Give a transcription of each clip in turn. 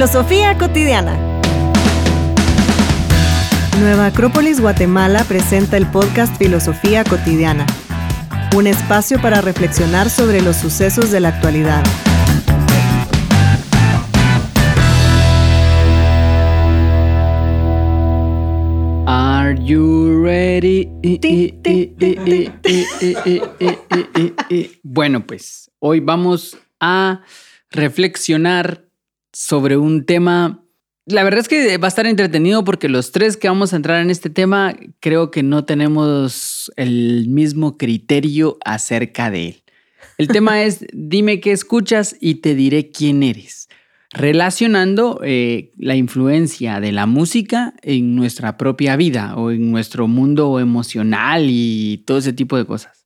Filosofía cotidiana. Nueva Acrópolis Guatemala presenta el podcast Filosofía cotidiana, un espacio para reflexionar sobre los sucesos de la actualidad. Are you ready? Bueno, pues hoy vamos a reflexionar sobre un tema. La verdad es que va a estar entretenido porque los tres que vamos a entrar en este tema creo que no tenemos el mismo criterio acerca de él. El tema es dime qué escuchas y te diré quién eres relacionando eh, la influencia de la música en nuestra propia vida o en nuestro mundo emocional y todo ese tipo de cosas.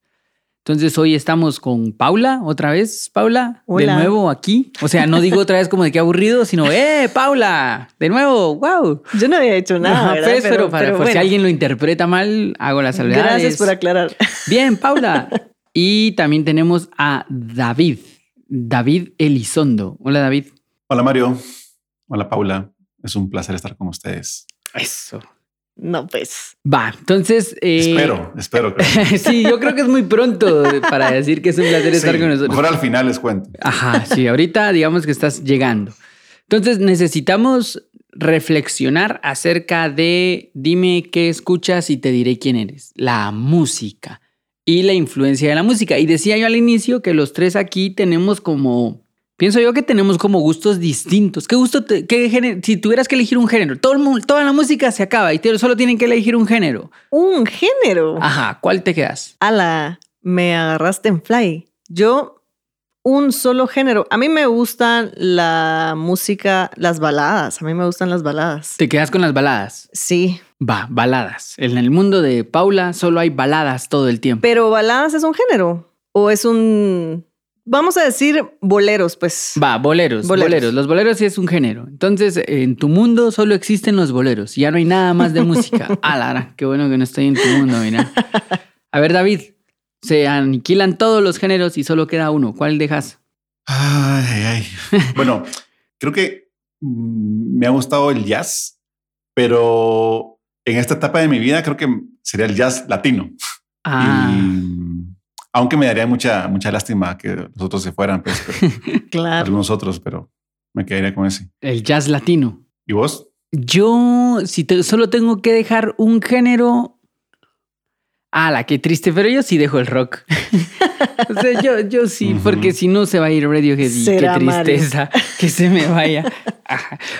Entonces hoy estamos con Paula, otra vez, Paula, de nuevo aquí. O sea, no digo otra vez como de qué aburrido, sino, ¡eh, Paula! De nuevo, wow. Yo no había hecho nada. Pues, pero, para, si alguien lo interpreta mal, hago las salvedades. Gracias por aclarar. Bien, Paula. y también tenemos a David, David Elizondo. Hola, David. Hola Mario, hola Paula, es un placer estar con ustedes. Eso. No, pues. Va, entonces. Eh, espero, espero. sí, yo creo que es muy pronto para decir que es un placer estar con nosotros. Mejor al final les cuento. Ajá, sí, ahorita digamos que estás llegando. Entonces necesitamos reflexionar acerca de dime qué escuchas y te diré quién eres. La música y la influencia de la música. Y decía yo al inicio que los tres aquí tenemos como Pienso yo que tenemos como gustos distintos. ¿Qué gusto, qué género? Si tuvieras que elegir un género, todo el, toda la música se acaba y solo tienen que elegir un género. ¿Un género? Ajá, ¿cuál te quedas? Ala, me agarraste en fly. Yo, un solo género. A mí me gustan la música, las baladas. A mí me gustan las baladas. ¿Te quedas con las baladas? Sí. Va, baladas. En el mundo de Paula solo hay baladas todo el tiempo. Pero baladas es un género o es un Vamos a decir boleros, pues. Va, boleros, boleros, Los boleros sí es un género. Entonces, en tu mundo solo existen los boleros. Ya no hay nada más de música. ah, Lara, qué bueno que no estoy en tu mundo, mira. A ver, David, se aniquilan todos los géneros y solo queda uno. ¿Cuál dejas? Ay, ay. bueno, creo que mm, me ha gustado el jazz, pero en esta etapa de mi vida creo que sería el jazz latino. Ah. Aunque me daría mucha, mucha lástima que los otros se fueran, pues, claro. algunos otros, pero me quedaría con ese. El jazz latino. ¿Y vos? Yo, si solo tengo que dejar un género, la qué triste, pero yo sí dejo el rock. o sea, yo, yo sí, porque si no se va a ir Radiohead y qué tristeza que se me vaya.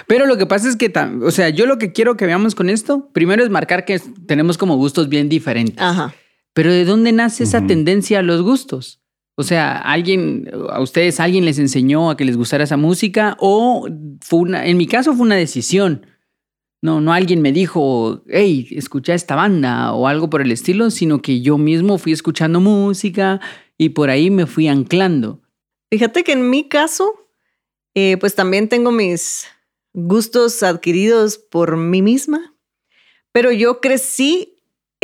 Pero lo que pasa es que, o sea, yo lo que quiero que veamos con esto, primero es marcar que tenemos como gustos bien diferentes. Ajá. Pero ¿de dónde nace esa tendencia a los gustos? O sea, alguien, a ustedes alguien les enseñó a que les gustara esa música o fue una, en mi caso fue una decisión. No, no alguien me dijo, hey, escucha esta banda o algo por el estilo, sino que yo mismo fui escuchando música y por ahí me fui anclando. Fíjate que en mi caso, eh, pues también tengo mis gustos adquiridos por mí misma, pero yo crecí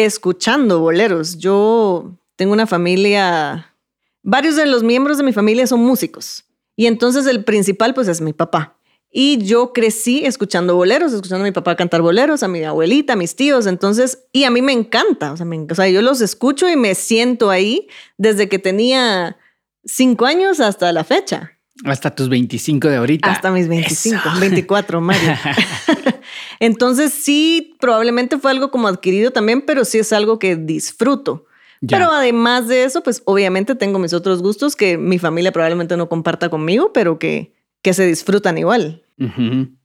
escuchando boleros. Yo tengo una familia, varios de los miembros de mi familia son músicos. Y entonces el principal pues es mi papá. Y yo crecí escuchando boleros, escuchando a mi papá cantar boleros, a mi abuelita, a mis tíos. Entonces, y a mí me encanta. O sea, o sea, yo los escucho y me siento ahí desde que tenía cinco años hasta la fecha. Hasta tus 25 de ahorita. Hasta mis 25, 24, Mario. Entonces sí, probablemente fue algo como adquirido también, pero sí es algo que disfruto. Pero además de eso, pues obviamente tengo mis otros gustos que mi familia probablemente no comparta conmigo, pero que, que se disfrutan igual.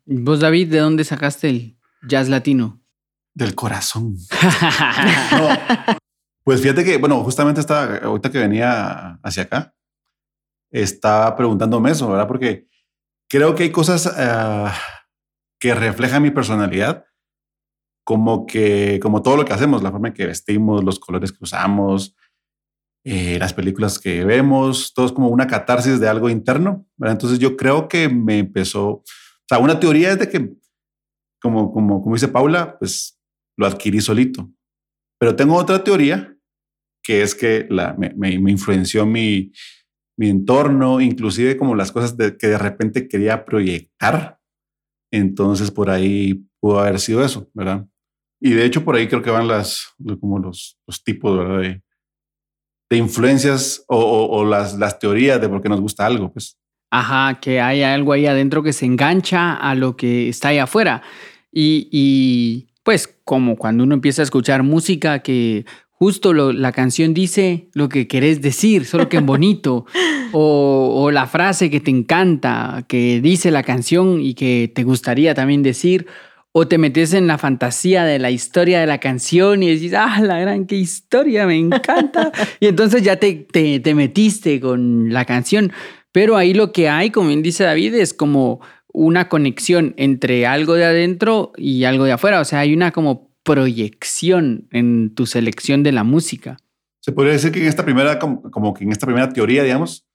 Vos, David, ¿de dónde sacaste el jazz latino? Del corazón. Pues fíjate que, bueno, justamente estaba, ahorita que venía hacia acá, estaba preguntándome eso, ¿verdad? Porque creo que hay cosas ah, que reflejan mi personalidad, como que, como todo lo que hacemos, la forma en que vestimos, los colores que usamos, eh, las películas que vemos, todo es como una catarsis de algo interno, ¿verdad? Entonces yo creo que me empezó, o sea, una teoría es de que, como, como, como dice Paula, pues lo adquirí solito. Pero tengo otra teoría que es que la, me influenció mi, mi entorno, inclusive como las cosas que de repente quería proyectar Entonces por ahí pudo haber sido eso, ¿verdad? Y de hecho por ahí creo que van las, como los, tipos, ¿verdad? De, de influencias o, o, o, las, las teorías de por qué nos gusta algo, pues. Ajá, que hay algo ahí adentro que se engancha a lo que está ahí afuera. Y, y pues como cuando uno empieza a escuchar música que justo lo, la canción dice lo que querés decir, solo que en bonito, o, o, la frase que te encanta, que dice la canción y que te gustaría también decir, o te metes en la fantasía de la historia de la canción y decís, ah, la gran qué historia, me encanta. y entonces ya te, te, te metiste con la canción. Pero ahí lo que hay, como bien dice David, es como una conexión entre algo de adentro y algo de afuera. O sea, hay una como proyección en tu selección de la música. Se podría decir que en esta primera, como, como que en esta primera teoría, digamos,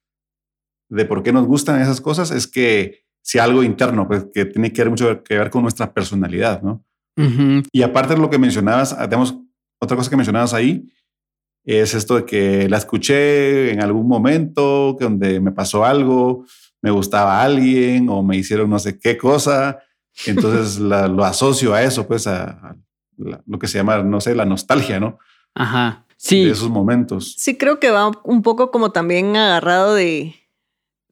de por qué nos gustan esas cosas, es que si algo interno, pues que tiene que ver mucho que ver con nuestra personalidad, ¿no? Uh -huh. Y aparte de lo que mencionabas, tenemos otra cosa que mencionabas ahí, es esto de que la escuché en algún momento, que donde me pasó algo, me gustaba alguien o me hicieron no sé qué cosa, entonces la, lo asocio a eso, pues a, a la, lo que se llama, no sé, la nostalgia, ¿no? Ajá. Sí. De esos momentos. Sí, creo que va un poco como también agarrado de,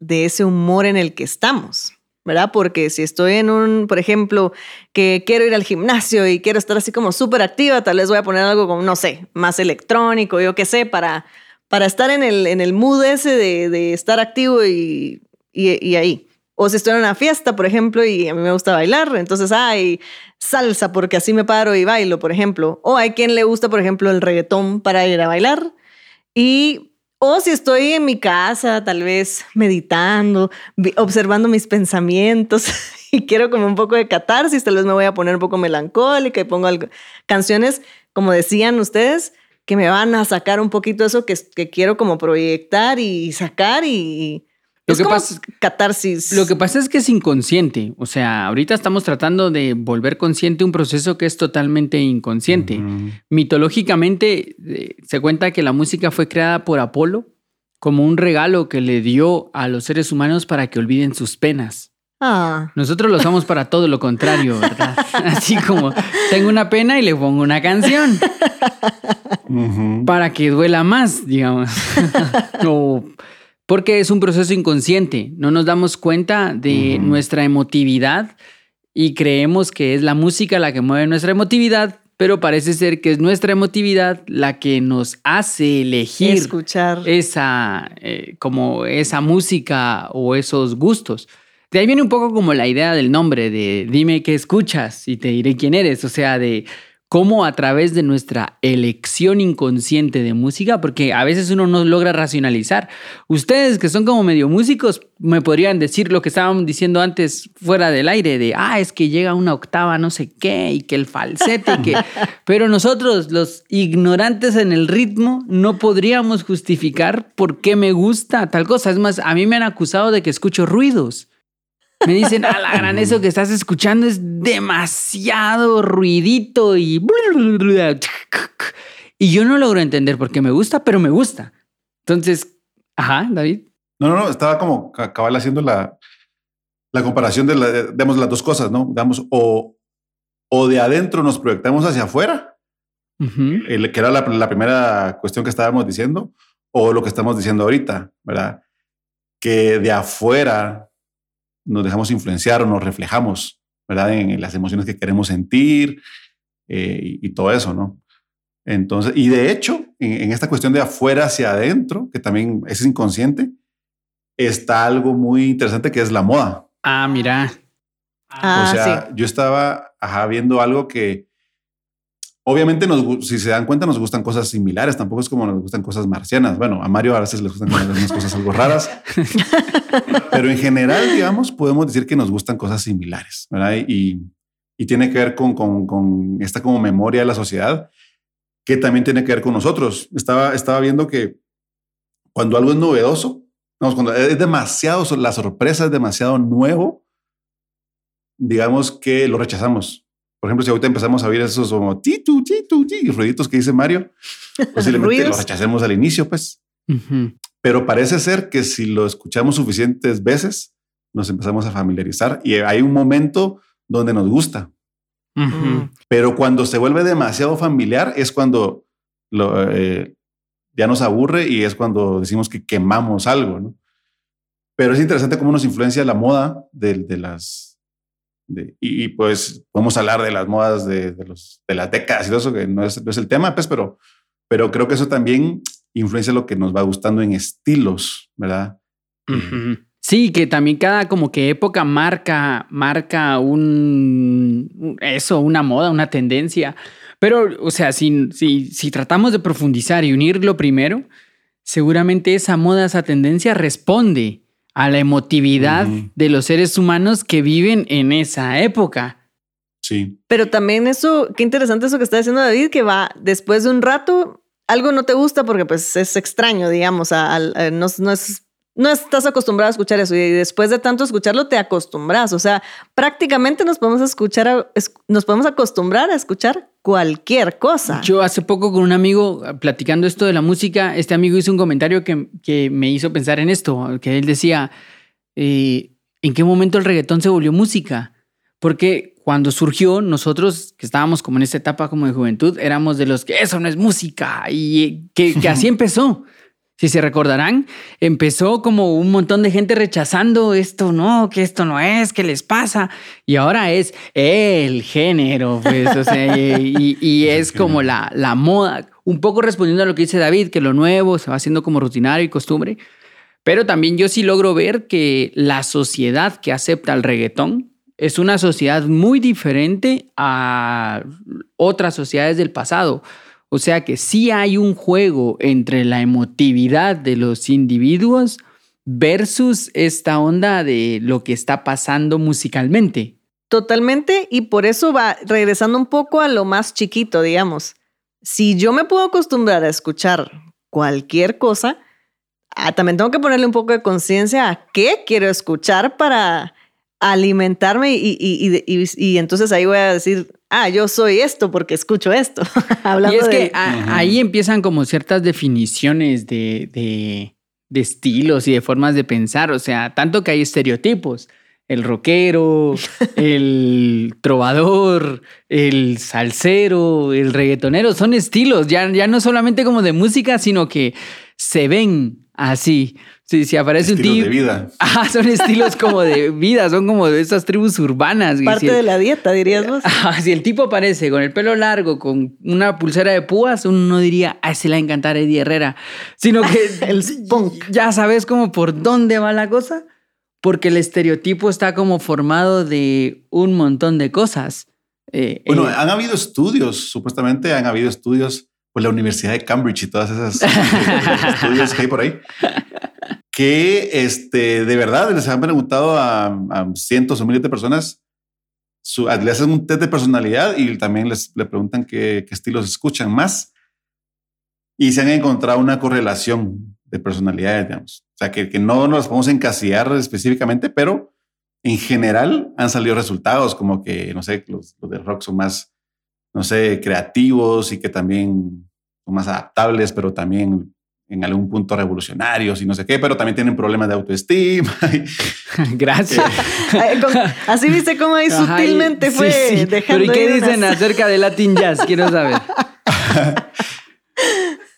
de ese humor en el que estamos. ¿verdad? Porque si estoy en un, por ejemplo, que quiero ir al gimnasio y quiero estar así como súper activa, tal vez voy a poner algo como, no sé, más electrónico, yo qué sé, para, para estar en el, en el mood ese de, de estar activo y, y, y, ahí. O si estoy en una fiesta, por ejemplo, y a mí me gusta bailar, entonces hay salsa porque así me paro y bailo, por ejemplo. O hay quien le gusta, por ejemplo, el reggaetón para ir a bailar. Y o si estoy en mi casa, tal vez meditando, observando mis pensamientos y quiero como un poco de catarsis, tal vez me voy a poner un poco melancólica y pongo canciones, como decían ustedes, que me van a sacar un poquito eso que, que quiero como proyectar y sacar y... Lo es que como pasa, catarsis. Lo que pasa es que es inconsciente. O sea, ahorita estamos tratando de volver consciente un proceso que es totalmente inconsciente. Uh -huh. Mitológicamente eh, se cuenta que la música fue creada por Apolo como un regalo que le dio a los seres humanos para que olviden sus penas. Ah. Nosotros lo usamos para todo lo contrario, ¿verdad? Así como tengo una pena y le pongo una canción. Uh -huh. Para que duela más, digamos. o porque es un proceso inconsciente. No nos damos cuenta de uh -huh. nuestra emotividad y creemos que es la música la que mueve nuestra emotividad, pero parece ser que es nuestra emotividad la que nos hace elegir escuchar esa eh, como esa música o esos gustos. De ahí viene un poco como la idea del nombre de dime qué escuchas y te diré quién eres, o sea, de cómo a través de nuestra elección inconsciente de música, porque a veces uno no logra racionalizar. Ustedes que son como medio músicos me podrían decir lo que estaban diciendo antes fuera del aire, de, ah, es que llega una octava no sé qué y que el falsete, y que... pero nosotros los ignorantes en el ritmo no podríamos justificar por qué me gusta tal cosa. Es más, a mí me han acusado de que escucho ruidos. Me dicen, a la gran, eso que estás escuchando es demasiado ruidito y... Y yo no logro entender por qué me gusta, pero me gusta. Entonces, ajá, David. No, no, no, estaba como cabal haciendo la, la comparación de, la, digamos, las dos cosas, ¿no? Digamos, o, o de adentro nos proyectamos hacia afuera, uh -huh. el, que era la, la primera cuestión que estábamos diciendo, o lo que estamos diciendo ahorita, ¿verdad? Que de afuera nos dejamos influenciar o nos reflejamos, ¿verdad? En, en las emociones que queremos sentir eh, y, y, todo eso, ¿no? Entonces, y de hecho, en, en, esta cuestión de afuera hacia adentro, que también es inconsciente, está algo muy interesante que es la moda. Ah, mira. Ah, o sea, sí. yo estaba ajá, viendo algo que obviamente nos, si se dan cuenta nos gustan cosas similares, tampoco es como nos gustan cosas marcianas. Bueno, a Mario a veces le gustan algunas cosas algo raras, pero en general, digamos, podemos decir que nos gustan cosas similares, ¿verdad? Y, y tiene que ver con, con, con, esta como memoria de la sociedad que también tiene que ver con nosotros. Estaba, estaba viendo que cuando algo es novedoso, cuando es demasiado, la sorpresa es demasiado nuevo, digamos que lo rechazamos. Por ejemplo, si ahorita empezamos a oír esos como titu, titu, titu, ruiditos que dice Mario, posiblemente lo rechacemos al inicio, pues. Uh -huh. Pero parece ser que si lo escuchamos suficientes veces, nos empezamos a familiarizar y hay un momento donde nos gusta. Ujú. Pero cuando se vuelve demasiado familiar es cuando lo, eh, ya nos aburre y es cuando decimos que quemamos algo, ¿no? Pero es interesante cómo nos influencia la moda de, de las... de- y, y, pues podemos hablar de las modas de, de los, de las décadas y todo eso, que no es, no es el tema, pues, pero, pero creo que eso también influencia lo que nos va gustando en estilos, ¿verdad? Sí, que también cada como que época marca, marca un un- eso, una moda, una tendencia. Pero, o sea, si, si, si tratamos de profundizar y unirlo primero, seguramente esa moda, esa tendencia responde a la emotividad de los seres humanos que viven en esa época. Sí. Pero también eso, qué interesante eso que está diciendo David, que va después de un rato, algo no te gusta porque pues es extraño, digamos, a- no, no es... No estás acostumbrado a escuchar eso y después de tanto escucharlo te acostumbras. O sea, prácticamente nos podemos escuchar, a- es- nos podemos acostumbrar a escuchar cualquier cosa. Yo hace poco con un amigo platicando esto de la música, este amigo hizo un comentario que, que me hizo pensar en esto, que él decía, eh, ¿en qué momento el reggaetón se volvió música? Porque cuando surgió, nosotros que estábamos como en esta etapa como de juventud, éramos de los que eso no es música y eh, que, que así empezó. Si se recordarán, empezó como un montón de gente rechazando esto, no, que esto no es, ¿qué les pasa? Y ahora es el género, pues, o sea, y, y- y es como la, la moda, un poco respondiendo a lo que dice David, que lo nuevo se va haciendo como rutinario y costumbre, pero también yo sí logro ver que la sociedad que acepta el reggaetón es una sociedad muy diferente a otras sociedades del pasado. O sea que sí hay un juego entre la emotividad de los individuos versus esta onda de lo que está pasando musicalmente. Totalmente, y por eso va regresando un poco a lo más chiquito, digamos. Si yo me puedo acostumbrar a escuchar cualquier cosa, ah, también tengo que ponerle un poco de conciencia a qué quiero escuchar para alimentarme y, y- entonces ahí voy a decir, ah, yo soy esto porque escucho esto. Hablando y es que de... a- Ujú. ahí empiezan como ciertas definiciones de, de- de estilos y de formas de pensar. O sea, tanto que hay estereotipos. El rockero, el trovador, el salsero, el reggaetonero, son estilos, ya, ya no solamente como de música, sino que se ven así. Si, si aparece Estilos un de tipo... vida. Ah, son estilos como de vida, son como de esas tribus urbanas. parte si- de la dieta, dirías vos. Ajá, si el tipo aparece con el pelo largo, con una pulsera de púas, uno no diría, ay, se la va a encantar Eddie Herrera, sino que El punk. ya sabes como por dónde va la cosa, porque el estereotipo está como formado de un montón de cosas. Eh, Bueno, eh, han habido estudios, supuestamente han habido estudios por la Universidad de Cambridge y todas esas estudios que hay por ahí, que este, de verdad les han preguntado a, cientos o miles de personas, su, le hacen un test de personalidad y también les le preguntan qué, qué estilos escuchan más y se han encontrado una correlación de personalidades, digamos. O sea, que, que no nos podemos encasillar específicamente, pero en general han salido resultados como que, no sé, los, los de rock son más, no sé, creativos y que también son más adaptables, pero también en algún punto revolucionarios y no sé qué, pero también tienen problemas de autoestima. gracias. Así viste cómo ahí Ajá, y- sutilmente sí, fue sí. dejando Pero ¿y qué dicen unas- acerca de Latin Jazz? Quiero saber.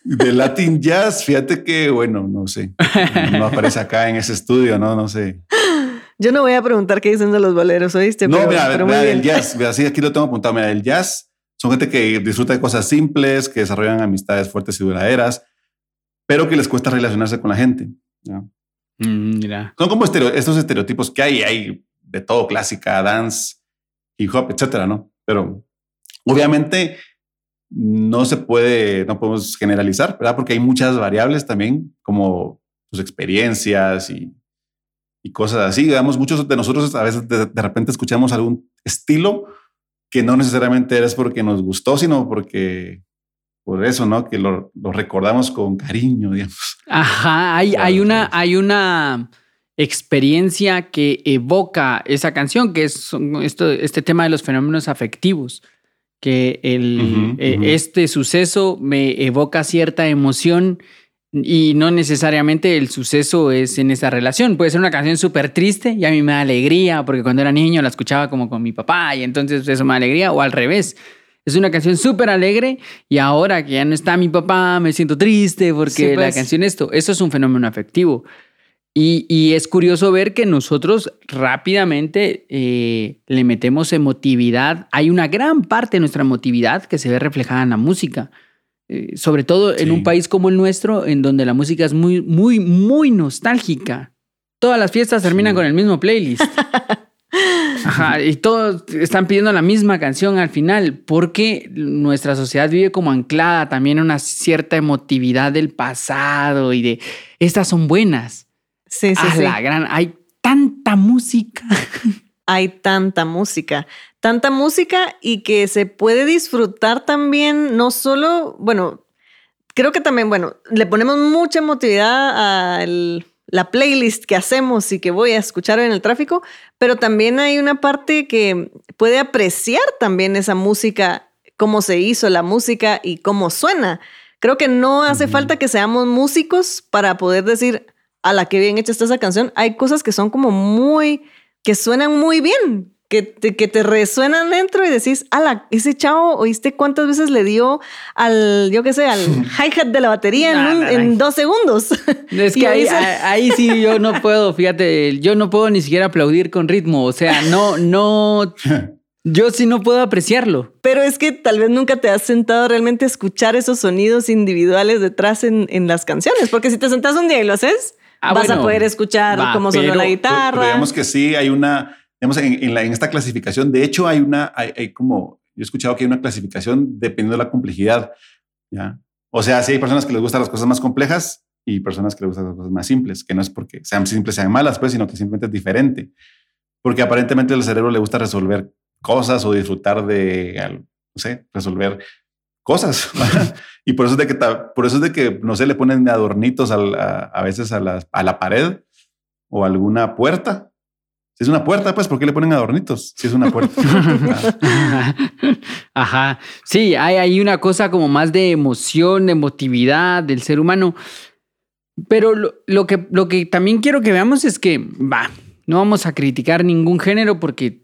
de Latin Jazz, fíjate que, bueno, no sé, no aparece acá en ese estudio, no, no sé. Yo no voy a preguntar qué dicen de los boleros, ¿oíste? No, pero, mira, pero mira, del jazz, mira, sí, aquí lo tengo apuntado, mira, el jazz son gente que disfruta de cosas simples, que desarrollan amistades fuertes y duraderas, pero que les cuesta relacionarse con la gente. ¿no? Mm, mira. Son como estereo- estos estereotipos que hay, hay de todo, clásica, dance, hip hop, etcétera, ¿no? Pero obviamente no se puede, no podemos generalizar, ¿verdad? Porque hay muchas variables también, como tus experiencias y, y cosas así. Digamos, muchos de nosotros a veces de, de repente escuchamos algún estilo que no necesariamente es porque nos gustó, sino porque por eso, ¿no? Que lo, lo recordamos con cariño, digamos. Ajá, hay, una, hay una experiencia que evoca esa canción, que es esto, este tema de los fenómenos afectivos, que el, eh, este suceso me evoca cierta emoción Y no necesariamente el suceso es en esa relación. Puede ser una canción súper triste y a mí me da alegría, porque cuando era niño la escuchaba como con mi papá y entonces eso me da alegría, o al revés. Es una canción súper alegre y ahora que ya no está mi papá me siento triste porque Sí, la pues. canción esto, eso es un fenómeno afectivo. Y, y es curioso ver que nosotros rápidamente eh, le metemos emotividad. Hay una gran parte de nuestra emotividad que se ve reflejada en la música. Eh, sobre todo en un país como el nuestro, en donde la música es muy, muy, muy nostálgica. Todas las fiestas terminan Sí. con el mismo playlist. Ajá, y todos están pidiendo la misma canción al final, porque nuestra sociedad vive como anclada también en una cierta emotividad del pasado y de estas son buenas. Sí, sí, Ah, sí. la gran, hay tanta música. Hay tanta música, tanta música y que se puede disfrutar también, no solo, bueno, creo que también, bueno, le ponemos mucha emotividad a el- la playlist que hacemos y que voy a escuchar en el tráfico, pero también hay una parte que puede apreciar también esa música, cómo se hizo la música y cómo suena. Creo que no hace falta que seamos músicos para poder decir, a la que bien hecha está esa canción. Hay cosas que son como muy, que suenan muy bien, que te, que te resuenan dentro y decís, ala, ese chavo, ¿oíste cuántas veces le dio al, yo qué sé, al hi-hat de la batería en, un- no, no. en dos segundos? Es que ahí, ahí sí yo no puedo, fíjate, yo no puedo ni siquiera aplaudir con ritmo, o sea, no, no, yo sí no puedo apreciarlo. Pero es que tal vez nunca te has sentado realmente a escuchar esos sonidos individuales detrás en, en las canciones, porque si te sentas un día y lo haces, Ah, vas a bueno, poder escuchar va, cómo sonó la Pero- guitarra. pero digamos que sí, hay una, digamos, en, en la- en esta clasificación, de hecho, hay una, hay, hay como, yo he escuchado que hay una clasificación dependiendo de la complejidad, ¿ya? O sea, sí hay personas que les gustan las cosas más complejas y personas que les gustan las cosas más simples, que no es porque sean simples, sean malas, pues, sino que simplemente es diferente. Porque aparentemente al cerebro le gusta resolver cosas o disfrutar de, no sé, resolver cosas. y por eso es de que, por eso es de que, no sé, le ponen adornitos a, a veces a la, a la pared o alguna puerta. Es una puerta, pues, ¿por qué le ponen adornitos? Si es una puerta. Ajá. Sí, hay, hay una cosa como más de emoción, de emotividad del ser humano. Pero lo, lo que, lo que también quiero que veamos es que, va, no vamos a criticar ningún género porque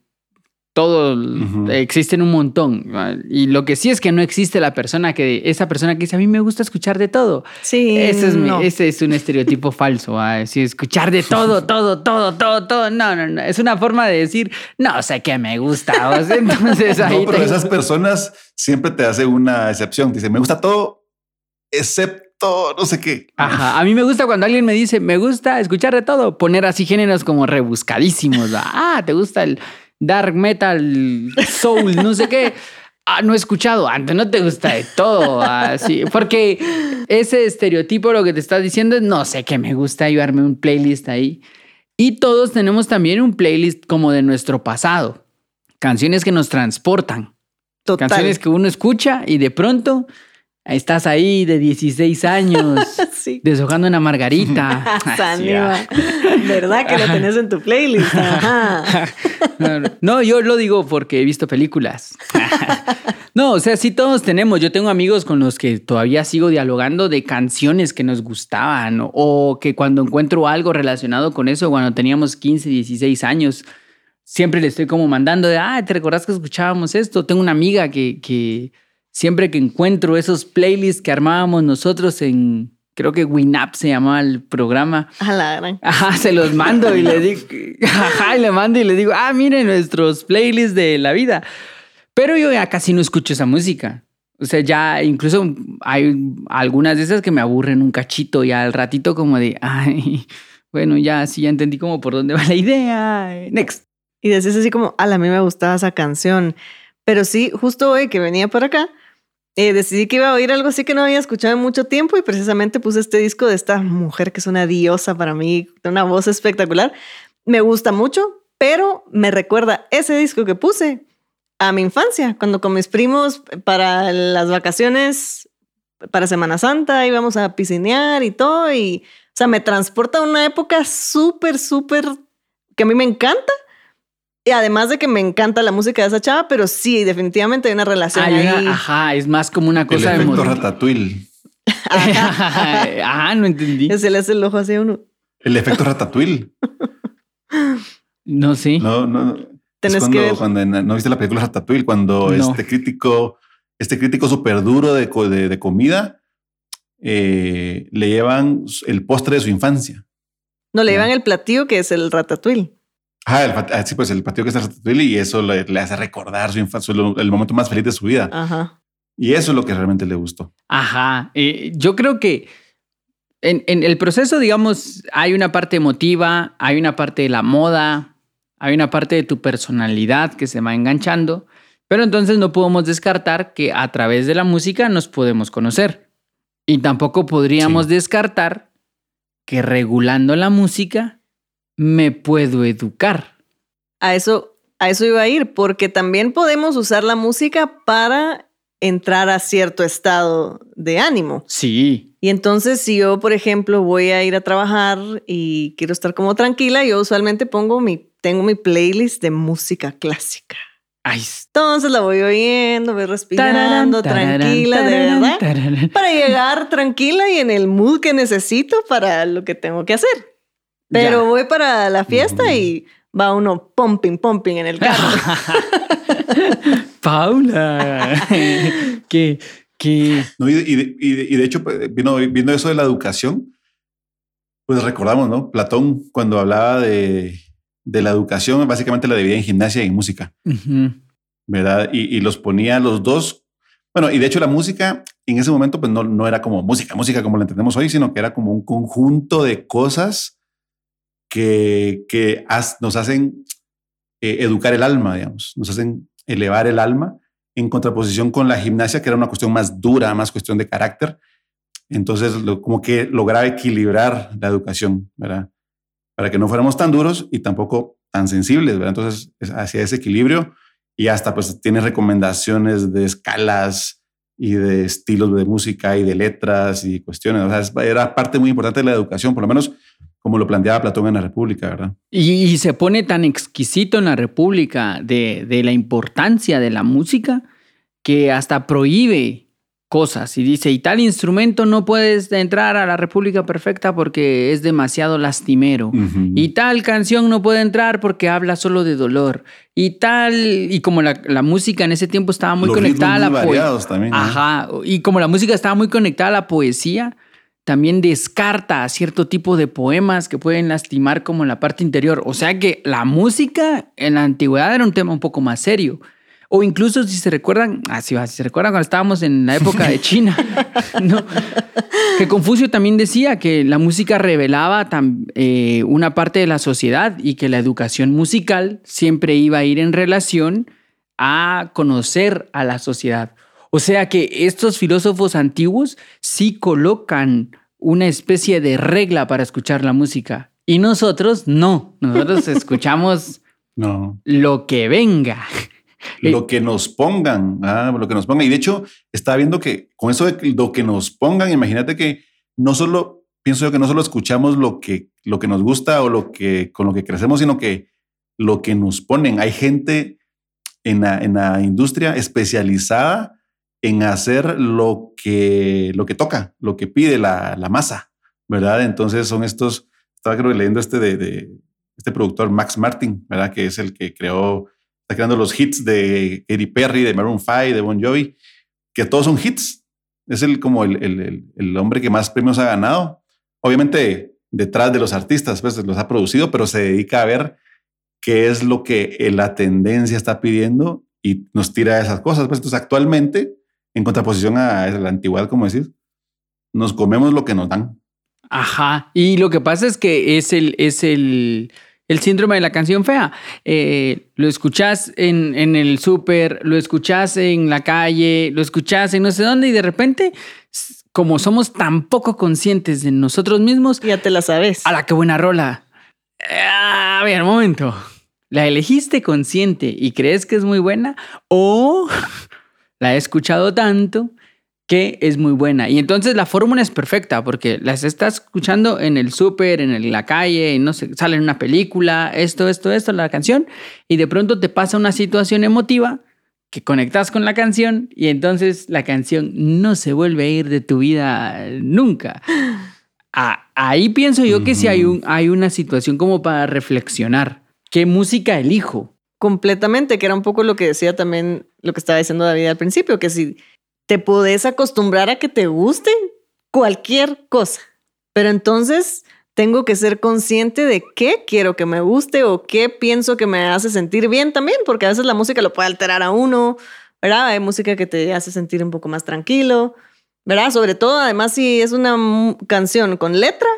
todo Ujú. existen un montón. Y lo que sí es que no existe la persona que, esa persona que dice, a mí me gusta escuchar de todo. sí, Ese es, mi- ese es un estereotipo falso. Decir, escuchar de todo, todo, todo, todo, todo. No, no, no. Es una forma de decir, no sé qué me gusta. o sea, entonces ahí no, pero te- esas personas siempre te hacen una excepción. Dice, me gusta todo, excepto no sé qué. Ajá. A mí me gusta cuando alguien me dice, me gusta escuchar de todo, poner así géneros como rebuscadísimos. ¿va? Ah, te gusta el dark metal, soul, no sé qué. Ah, no he escuchado. Antes no te gusta de todo. Así, porque ese estereotipo lo que te está diciendo es, no sé qué me gusta llevarme un playlist ahí. Y todos tenemos también un playlist como de nuestro pasado. Canciones que nos transportan. Total. Canciones que uno escucha y de pronto estás ahí de 16 años Sí. deshojando una margarita. Saniva. ¿Verdad que lo tenés en tu playlist? Ajá. No, yo lo digo porque he visto películas. No, o sea, sí todos tenemos. Yo tengo amigos con los que todavía sigo dialogando de canciones que nos gustaban o- o que cuando encuentro algo relacionado con eso, cuando teníamos 15, 16 años, siempre le estoy como mandando de, ah, ¿te recordás que escuchábamos esto? Tengo una amiga que, que siempre que encuentro esos playlists que armábamos nosotros en, creo que Winamp se llamaba el programa, A la gran. Ajá, se los mando y le digo, ajá, y le mando y le digo, ah, miren nuestros playlists de la vida. Pero yo ya casi no escucho esa música. O sea, ya incluso hay algunas de esas que me aburren un cachito y al ratito como de, ay, bueno, ya sí, ya entendí como por dónde va la idea. Next. Y decís así como, a mí me gustaba esa canción. Pero sí, justo hoy que venía por acá, eh, decidí que iba a oír algo así que no había escuchado en mucho tiempo y precisamente puse este disco de esta mujer que es una diosa para mí, una voz espectacular. Me gusta mucho, pero me recuerda ese disco que puse a mi infancia, cuando con mis primos para las vacaciones, para Semana Santa, íbamos a piscinear y todo. Y, o sea, me transporta a una época súper, súper que a mí me encanta. Y además de que me encanta la música de esa chava, pero sí, definitivamente hay una relación ahí. una- ajá, es más como una El cosa de efecto ratatouille. Ajá, no entendí. Se le hace el ojo hacia uno. El efecto ratatouille. No sé. No, no. Es Tenés cuando, que cuando en- no viste la película Ratatouille, cuando No. este crítico, este crítico súper duro de, de, de comida, eh, le llevan el postre de su infancia. No, le llevan el platillo que es el ratatouille. Ah, el, ah, sí, pues el patio que es el Ratatouille y eso le, le hace recordar su infancia, su- el momento más feliz de su vida. Ajá. Y eso es lo que realmente le gustó. Ajá. eh, yo creo que en, en el proceso, digamos, hay una parte emotiva, hay una parte de la moda, hay una parte de tu personalidad que se va enganchando, pero entonces no podemos descartar que a través de la música nos podemos conocer. Y tampoco podríamos Sí. descartar que regulando la música me puedo educar. A eso, a eso iba a ir, porque también podemos usar la música para entrar a cierto estado de ánimo. Sí. Y entonces, si yo, por ejemplo, voy a ir a trabajar y quiero estar como tranquila, yo usualmente pongo mi, tengo mi playlist de música clásica. Ay, Entonces la voy oyendo, voy respirando, tararán, tranquila, de verdad. Para llegar tranquila y en el mood que necesito para lo que tengo que hacer. Pero Ya. voy para la fiesta y va uno pumping, pumping en el carro. Paula. que, que. ¿no? Y, de- y y de- hecho, pues, vino, viendo eso de la educación, pues recordamos, ¿no? Platón, cuando hablaba de, de la educación, básicamente la dividía en gimnasia y en música. Ujú. ¿verdad? Y, y los ponía los dos. Bueno, y de hecho la música en ese momento pues no, no era como música, música como la entendemos hoy, sino que era como un conjunto de cosas que, nos hacen eh, educar el alma, digamos, nos hacen elevar el alma en contraposición con la gimnasia, que era una cuestión más dura, más cuestión de carácter. Entonces, lo- como que lograba equilibrar la educación, ¿verdad? Para que no fuéramos tan duros y tampoco tan sensibles, ¿verdad? Entonces, es- hacia ese equilibrio y hasta pues tiene recomendaciones de escalas y de estilos de música y de letras y cuestiones. O sea, era parte muy importante de la educación, por lo menos como lo planteaba Platón en la República, ¿verdad? Y, y se pone tan exquisito en la República de, de la importancia de la música que hasta prohíbe cosas y dice, y tal instrumento no puedes entrar a la República Perfecta porque es demasiado lastimero. Y tal canción no puede entrar porque habla solo de dolor. Y tal, y como la, la música en ese tiempo estaba muy Los conectada a la poesía. Ajá, y como la música estaba muy conectada a la poesía, también descarta a cierto tipo de poemas que pueden lastimar como en la parte interior. O sea que la música en la antigüedad era un tema un poco más serio. O incluso si se recuerdan, ah, sí, si se recuerdan cuando estábamos en la época de China, ¿no? que Confucio también decía que la música revelaba tam- eh, una parte de la sociedad y que la educación musical siempre iba a ir en relación a conocer a la sociedad. O sea que estos filósofos antiguos sí colocan una especie de regla para escuchar la música y nosotros no, nosotros escuchamos No. lo que venga. Lo que nos pongan, ah, lo que nos pongan. Y de hecho, estaba viendo que con eso de lo que nos pongan, imagínate que no solo, pienso yo que no solo escuchamos lo que, lo que nos gusta o lo que, con lo que crecemos, sino que lo que nos ponen. Hay gente en la, industria especializada en hacer lo que, lo que toca, lo que pide la, la masa, ¿verdad? Entonces son estos, estaba creo leyendo este de, de este productor Max Martin, ¿verdad? Que es el que creó está creando los hits de Katy Perry, de Maroon 5, de Bon Jovi, que todos son hits. Es el, como el, el- hombre que más premios ha ganado. Obviamente, detrás de los artistas, pues los ha producido, pero se dedica a ver qué es lo que eh, la tendencia está pidiendo y nos tira esas cosas. Pues entonces, actualmente, en contraposición a la antigüedad, como decís, nos comemos lo que nos dan. Ajá. Y lo que pasa es que es el, es el, el síndrome de la canción fea. Eh, lo escuchás en, en el súper, lo escuchás en la calle, lo escuchás en no sé dónde y de repente, como somos tan poco conscientes de nosotros mismos, Ya te la sabes. a la que buena rola. Eh, A ver, un momento. ¿La elegiste consciente y crees que es muy buena? ¿O la he escuchado tanto que es muy buena? Y entonces la fórmula es perfecta porque las estás escuchando en el súper, en el- la calle, y no sé, sale en una película, esto, esto, esto, la canción, y de pronto te pasa una situación emotiva que conectas con la canción y entonces la canción no se vuelve a ir de tu vida nunca. ahí pienso yo que sí hay, un, hay una situación como para reflexionar. ¿Qué música elijo? Completamente, que era un poco lo que decía también, lo que estaba diciendo David al principio, que si te podés acostumbrar a que te guste cualquier cosa, pero entonces tengo que ser consciente de qué quiero que me guste o qué pienso que me hace sentir bien también, porque a veces la música lo puede alterar a uno, ¿verdad? Hay música que te hace sentir un poco más tranquilo, ¿verdad? Sobre todo, además, si es una canción con letra,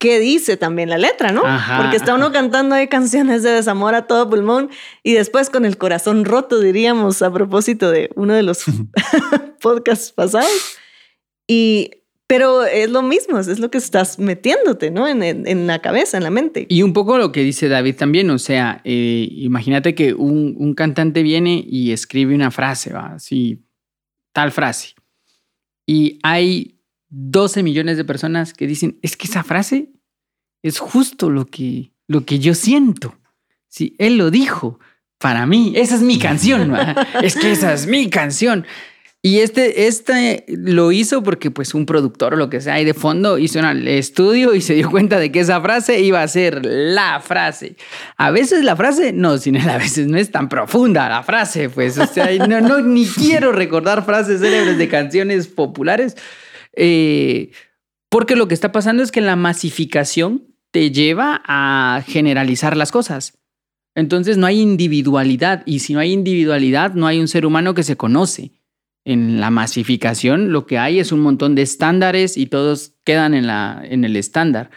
¿qué dice también la letra, no? Porque está uno cantando ahí canciones de desamor a todo pulmón y después con el corazón roto, diríamos, a propósito de uno de los podcasts pasados. Y pero es lo mismo, es lo que estás metiéndote, ¿no? En, la cabeza, en la mente. Y un poco lo que dice David también, o sea, eh, imagínate que un, cantante viene y escribe una frase, ¿va? Así, tal frase. Y hay 12 millones de personas que dicen, es que esa frase es justo lo que, lo que yo siento. Si él lo dijo, para mí, esa es mi canción, es que esa es mi canción. Y este, este lo hizo porque pues un productor o lo que sea ahí de fondo hizo un estudio y se dio cuenta de que esa frase iba a ser la frase. A veces la frase, no, sino a veces no es tan profunda la frase, pues, o sea, no, no ni quiero recordar frases célebres de canciones populares, eh, porque lo que está pasando es que la masificación te lleva a generalizar las cosas. Entonces no hay individualidad y si no hay individualidad no hay un ser humano que se conoce en la masificación lo que hay es un montón de estándares y todos quedan en, la, en el estándar.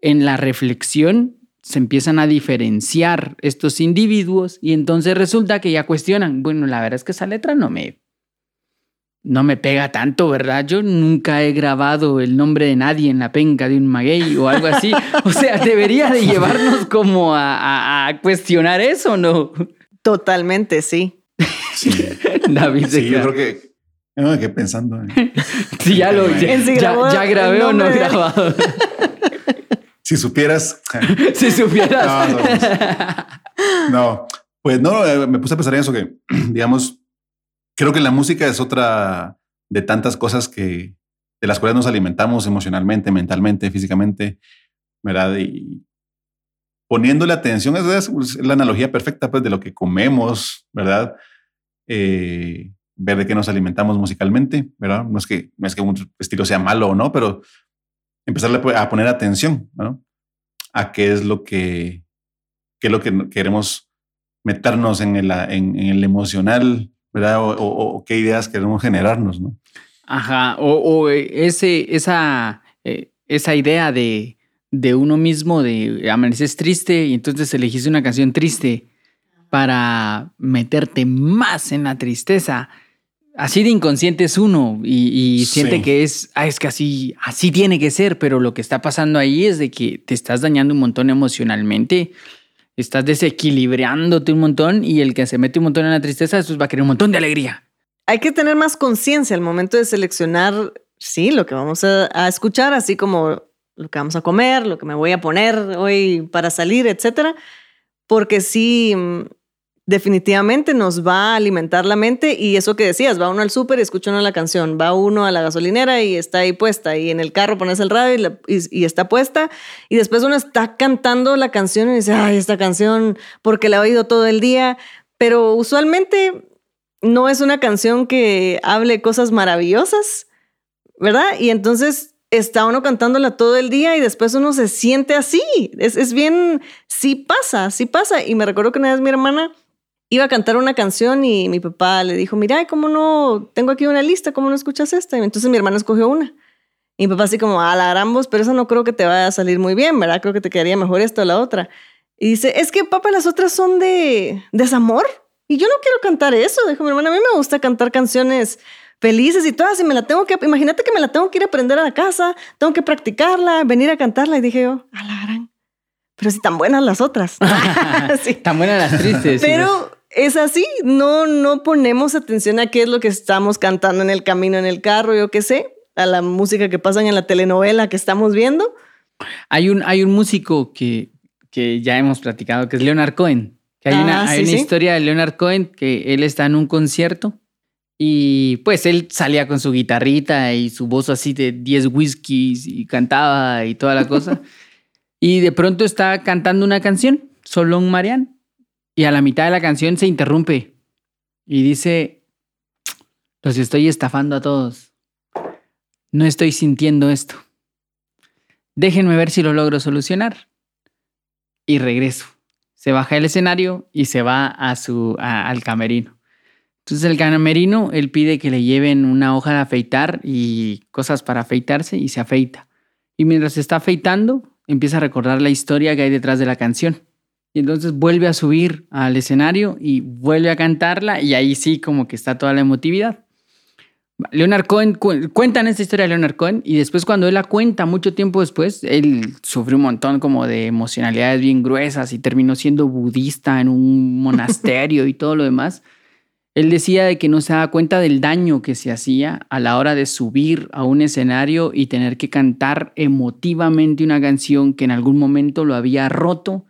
En la reflexión se empiezan a diferenciar estos individuos y entonces resulta que ya cuestionan, bueno, la verdad es que esa letra no me, no me pega tanto, ¿verdad? Yo nunca he grabado el nombre de nadie en la penca de un maguey o algo así. O sea, debería de llevarnos como a, a cuestionar eso, ¿no? Totalmente, sí. Sí. David sí, yo creo que me quedé pensando. sí, ya lo ya, grabé o no he grabado. si supieras. si supieras. No, pues no, eh, me puse a pensar en eso que, digamos, creo que la música es otra de tantas cosas que de las cuales nos alimentamos emocionalmente, mentalmente, físicamente, ¿verdad? Y poniéndole atención, es la analogía perfecta pues, de lo que comemos, ¿verdad? Eh, ver de qué nos alimentamos musicalmente, ¿verdad? No es que, no es que un estilo sea malo o no, pero empezarle a poner atención. A qué es lo que, qué es lo que queremos meternos en el, en, el emocional, ¿verdad? O, qué ideas queremos generarnos, ¿no? Ajá, o, ese, esa, eh, esa idea de, de uno mismo, de amaneces triste y entonces elegís una canción triste para meterte más en la tristeza. Así de inconsciente es uno y, siente que es, ah, es que así, así tiene que ser, pero lo que está pasando ahí es de que te estás dañando un montón emocionalmente, estás desequilibrándote un montón y el que se mete un montón en la tristeza, eso va a querer un montón de alegría. Hay que tener más conciencia al momento de seleccionar, sí, lo que vamos a, a escuchar, así como lo que vamos a comer, lo que me voy a poner hoy para salir, etcétera, porque sí mm, definitivamente nos va a alimentar la mente y eso que decías, va uno al súper y escucha uno la canción, va uno a la gasolinera y está ahí puesta y en el carro pones el radio y, está puesta y después uno está cantando la canción y dice, ay, esta canción porque la he oído todo el día, pero usualmente no es una canción que hable cosas maravillosas, ¿verdad? Y entonces está uno cantándola todo el día y después uno se siente así. Es, es bien, sí pasa, sí pasa. Y me recuerdo que una vez mi hermana iba a cantar una canción y mi papá le dijo, mira, ¿cómo no? Tengo aquí una lista, ¿cómo no escuchas esta? Y entonces mi hermana escogió una. Y mi papá así como, a la gran pero eso no creo que te vaya a salir muy bien, ¿verdad? Creo que te quedaría mejor esta o la otra. Y dice, es que papá, las otras son de desamor. Y yo no quiero cantar eso, dijo mi hermana. A mí me gusta cantar canciones felices y todas. Y me la tengo que, imagínate que me la tengo que ir a aprender a la casa, tengo que practicarla, venir a cantarla. Y dije yo, a la gran, pero si tan buenas las otras. sí. Tan buenas las tristes. Pero es así, no, no ponemos atención a qué es lo que estamos cantando en el camino, en el carro, yo qué sé, a la música que pasan en la telenovela que estamos viendo. Hay un, hay un músico que, que ya hemos platicado, que es Leonard Cohen, que Hay una, Ah, hay una sí. historia de Leonard Cohen que él está en un concierto y pues él salía con su guitarrita y su voz así de 10 whiskies y cantaba y toda la cosa. y de pronto está cantando una canción, Solón Marian, y a la mitad de la canción se interrumpe y dice, los estoy estafando a todos. No estoy sintiendo esto. Déjenme ver si lo logro solucionar. Y regreso. Se baja del escenario y se va a su, al camerino. Entonces el camerino, él pide que le lleven una hoja de afeitar y cosas para afeitarse y se afeita. Y mientras se está afeitando, empieza a recordar la historia que hay detrás de la canción. Y entonces vuelve a subir al escenario y vuelve a cantarla y ahí sí como que está toda la emotividad. Leonard Cohen, cu- cuentan esta historia de Leonard Cohen y después cuando él la cuenta mucho tiempo después, él sufrió un montón como de emocionalidades bien gruesas y terminó siendo budista en un monasterio y todo lo demás. Él decía de que no se daba cuenta del daño que se hacía a la hora de subir a un escenario y tener que cantar emotivamente una canción que en algún momento lo había roto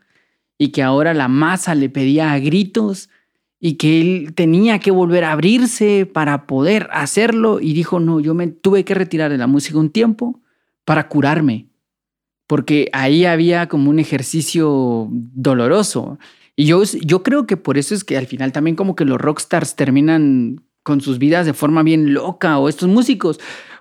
y que ahora la masa le pedía a gritos y que él tenía que volver a abrirse para poder hacerlo y dijo, no, yo me tuve que retirar de la música un tiempo para curarme, porque ahí había como un ejercicio doloroso. Y yo, yo creo que por eso es que al final también como que los rockstars terminan con sus vidas de forma bien loca o estos músicos,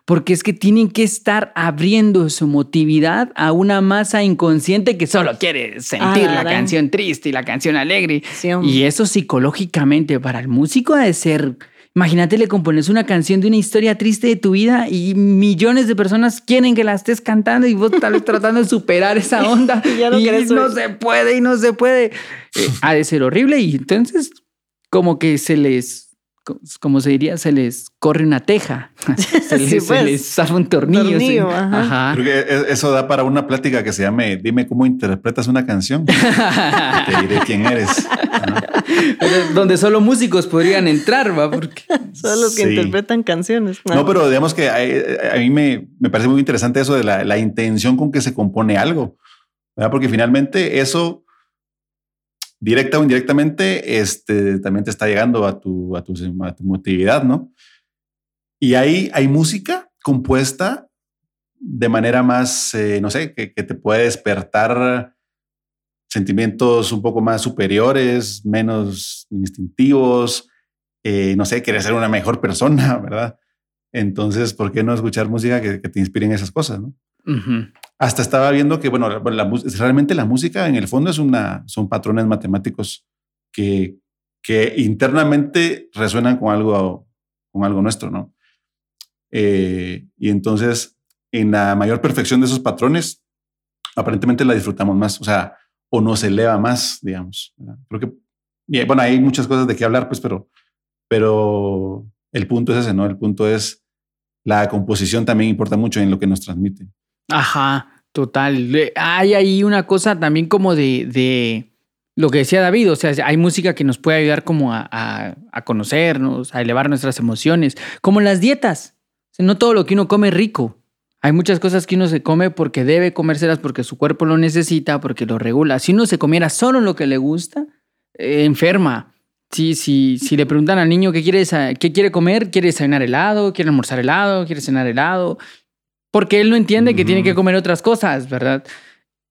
porque es que tienen que estar abriendo su emotividad a una masa inconsciente que solo quiere sentir la Alarán. canción triste y la canción alegre. Sí. Y eso psicológicamente para el músico ha de ser... Imagínate, le compones una canción de una historia triste de tu vida y millones de personas quieren que la estés cantando y vos tal vez tratando de superar esa onda Ya no y no se puede y no se puede. Eh, ha de ser horrible y entonces como que se les, como se diría, se les corre una teja, se les, Sí, se pues. les zafa un tornillo. Tornillo, ajá. Ajá. Creo que e- eso da para una plática que se llame Dime cómo interpretas una canción. Te diré quién eres. Pero Donde solo músicos podrían entrar, ¿va? Porque Son los que Sí. interpretan canciones. No, pero digamos que a, a mí me, me parece muy interesante eso de la, la intención con que se compone algo, ¿verdad? Porque finalmente eso, directa o indirectamente, este, también te está llegando a tu, a tu, a tu emotividad, ¿no? Y ahí hay música compuesta de manera más, eh, no sé, que, te puede despertar sentimientos un poco más superiores, menos instintivos, eh, no sé, querer ser una mejor persona, ¿verdad? Entonces, ¿por qué no escuchar música que, que te inspiren esas cosas? ¿no? Hasta estaba viendo que, bueno, realmente la música en el fondo es una, son patrones matemáticos que, que internamente resuenan con algo, con algo nuestro, ¿no? Eh, y entonces, en la mayor perfección de esos patrones, aparentemente la disfrutamos más, o sea, o nos eleva más, digamos. ¿verdad? Creo que, bueno, hay muchas cosas de qué hablar, pues, pero, pero el punto es ese, ¿no? El punto es la composición también importa mucho en lo que nos transmite. Ajá, total. Hay ahí una cosa también como de, de lo que decía David, o sea, hay música que nos puede ayudar como a, a- a conocernos, a elevar nuestras emociones, como las dietas. No todo lo que uno come es rico. Hay muchas cosas que uno se come porque debe comérselas, porque su cuerpo lo necesita, porque lo regula. Si uno se comiera solo lo que le gusta, eh, enferma. Si, si, si le preguntan al niño qué quiere, qué quiere comer, quiere desayunar helado, quiere almorzar helado, quiere cenar helado, porque él no entiende que tiene que comer otras cosas, ¿verdad?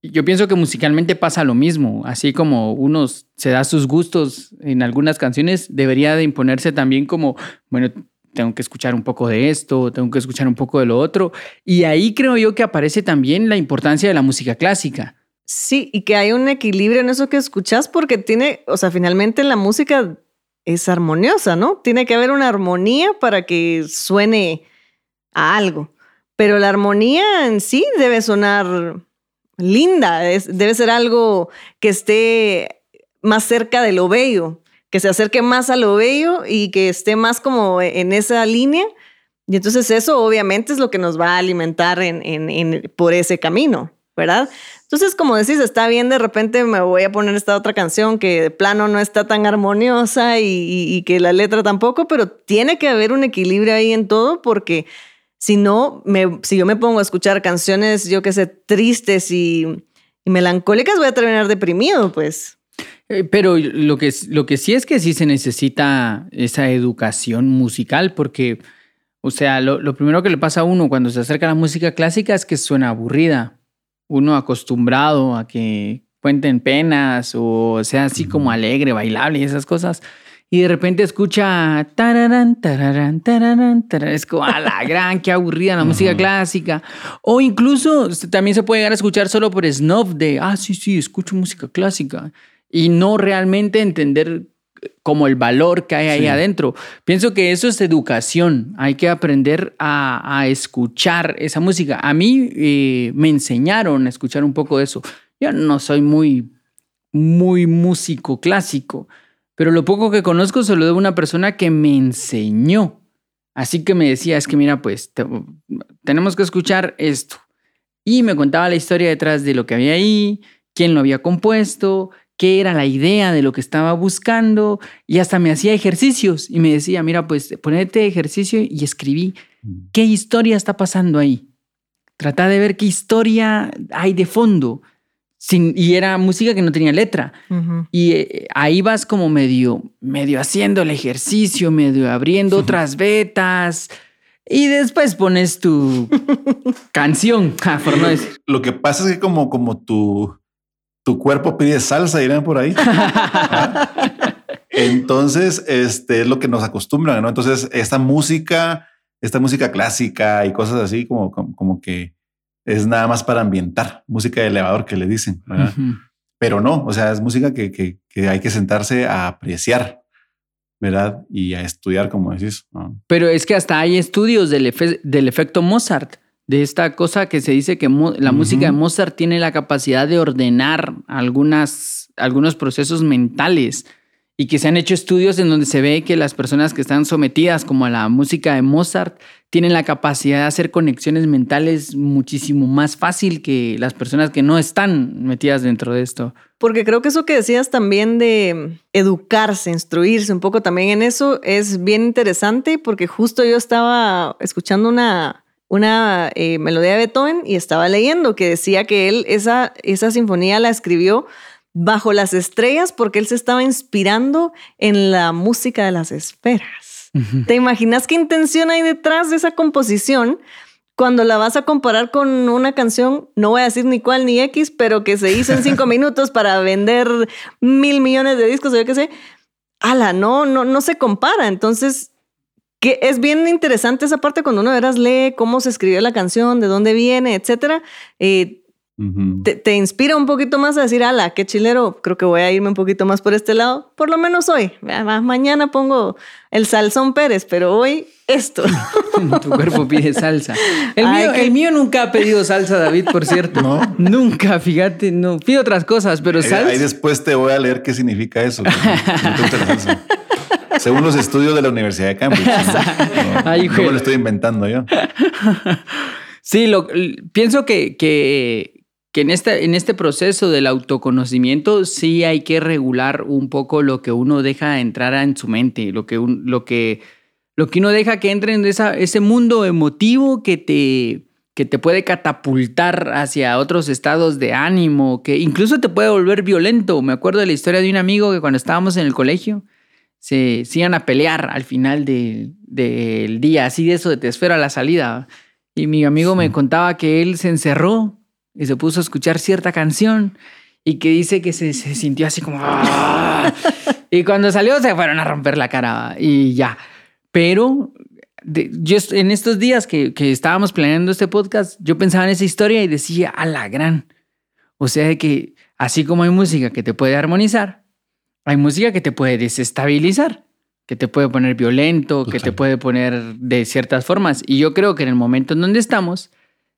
Yo pienso que musicalmente pasa lo mismo, así como uno se da sus gustos en algunas canciones, debería de imponerse también como, bueno, tengo que escuchar un poco de esto, tengo que escuchar un poco de lo otro, y ahí creo yo que aparece también la importancia de la música clásica. Sí, y que hay un equilibrio en eso que escuchas porque tiene, o sea, finalmente la música es armoniosa, ¿no? Tiene que haber una armonía para que suene a algo. Pero la armonía en sí debe sonar linda, debe ser algo que esté más cerca de lo bello, que se acerque más a lo bello y que esté más como en esa línea. Y entonces eso obviamente es lo que nos va a alimentar en, en- en- por ese camino, ¿verdad? Entonces, como decís, está bien, de repente me voy a poner esta otra canción que de plano no está tan armoniosa y que la letra tampoco, pero tiene que haber un equilibrio ahí en todo porque si no, me, si yo me pongo a escuchar canciones, yo qué sé, tristes y, melancólicas, voy a terminar deprimido, pues. Eh, pero lo que, lo que sí es que sí se necesita esa educación musical porque, o sea, lo, lo primero que le pasa a uno cuando se acerca a la música clásica es que suena aburrida. Uno acostumbrado a que cuenten penas o sea así como alegre, bailable y esas cosas y de repente escucha tararán, tararán, tararán, es como a la gran, qué aburrida la música clásica. O incluso también se puede llegar a escuchar solo por snob de, ah, sí, sí, escucho música clásica y no realmente entender como el valor que hay ahí adentro. Pienso que eso es educación. Hay que aprender a, a escuchar esa música. A mí eh, me enseñaron a escuchar un poco de eso. Yo no soy muy, muy músico clásico pero lo poco que conozco se lo debo a una persona que me enseñó. Así que me decía, es que mira, pues tenemos que escuchar esto. Y me contaba la historia detrás de lo que había ahí, quién lo había compuesto, qué era la idea de lo que estaba buscando. Y hasta me hacía ejercicios y me decía, mira, pues ponete ejercicio y escribí mm. qué historia está pasando ahí. Trata de ver qué historia hay de fondo y era música que no tenía letra. Y eh, ahí vas como medio, medio haciendo el ejercicio, medio abriendo otras vetas. Y después pones tu canción, por no decir. Lo que pasa es que como, como tu, tu cuerpo pide salsa, irán por ahí. Entonces, este es lo que nos acostumbran, ¿no? Entonces, esta música, esta música clásica y cosas así, como, como que es nada más para ambientar, música de elevador que le dicen, Pero no, o sea, es música que, que, hay que sentarse a apreciar, ¿verdad? Y a estudiar, como decís. Pero es que hasta hay estudios del, del efecto Mozart, de esta cosa que se dice que la música de Mozart tiene la capacidad de ordenar algunas, algunos procesos mentales y que se han hecho estudios en donde se ve que las personas que están sometidas como a la música de Mozart tienen la capacidad de hacer conexiones mentales muchísimo más fácil que las personas que no están metidas dentro de esto. Porque creo que eso que decías también de educarse, instruirse un poco también en eso es bien interesante porque justo yo estaba escuchando una, una eh, melodía de Beethoven y estaba leyendo que decía que él esa, esa sinfonía la escribió bajo las estrellas porque él se estaba inspirando en la música de las esferas. ¿Te imaginas qué intención hay detrás de esa composición? Cuando la vas a comparar con una canción, no voy a decir ni cuál ni X, pero que se hizo en cinco minutos para vender mil millones de discos o yo qué sé, ala, no, no, no se compara. Entonces, que es bien interesante esa parte cuando uno de veras lee cómo se escribió la canción, de dónde viene, etcétera. Eh, te, inspira un poquito más a decir, ala, qué chilero, creo que voy a irme un poquito más por este lado, por lo menos hoy. Mañana pongo el salsón Pérez, pero hoy esto. tu cuerpo pide salsa. El, mío, nunca ha pedido salsa, David, por cierto. ¿No? Nunca, fíjate, no. Pide otras cosas, pero salsa. Ahí después te voy a leer qué significa eso. Según los estudios de la Universidad de Cambridge. ¿no? lo estoy inventando yo? Sí, lo, pienso que, que que en este, en este proceso del autoconocimiento sí hay que regular un poco lo que uno deja entrar en su mente, lo que, lo que, lo que uno deja que entre en esa, ese mundo emotivo que te, que te puede catapultar hacia otros estados de ánimo, que incluso te puede volver violento. Me acuerdo de la historia de un amigo que cuando estábamos en el colegio se, iban a pelear al final del día, así de eso de te espero a la salida. Y mi amigo me contaba que él se encerró y se puso a escuchar cierta canción y que dice que se, sintió así como... ¡Ah! y cuando salió se fueron a romper la cara y ya. Pero yo en estos días que, que, estábamos planeando este podcast, yo pensaba en esa historia y decía, a la gran. O sea, que así como hay música que te puede armonizar, hay música que te puede desestabilizar, que te puede poner violento, que te puede poner de ciertas formas. Y yo creo que en el momento en donde estamos,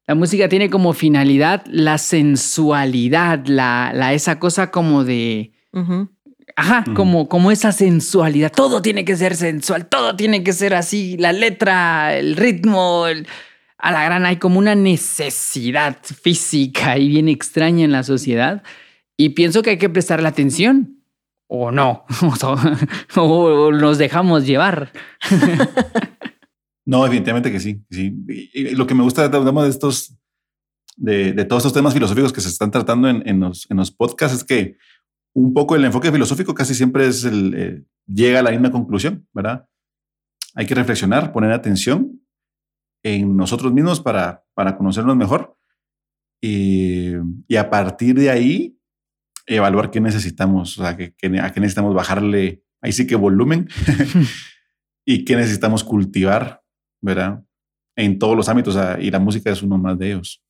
la música tiene como finalidad la sensualidad, la, la esa cosa como de... Ajá, como, como esa sensualidad. Todo tiene que ser sensual, todo tiene que ser así. La letra, el ritmo, a la gran hay como una necesidad física y bien extraña en la sociedad. Y pienso que hay que prestarle atención. O no, o nos dejamos llevar. No, definitivamente que sí. sí. Y, lo que me gusta de estos, de, todos estos temas filosóficos que se están tratando en, los, en los podcasts es que un poco el enfoque filosófico casi siempre es el, eh, llega a la misma conclusión, ¿verdad? Hay que reflexionar, poner atención en nosotros mismos para, para conocernos mejor y, y a partir de ahí evaluar qué necesitamos, o sea, que, a qué necesitamos bajarle, ahí sí que volumen y qué necesitamos cultivar, ¿verdad? En todos los ámbitos, y la música es uno más de ellos.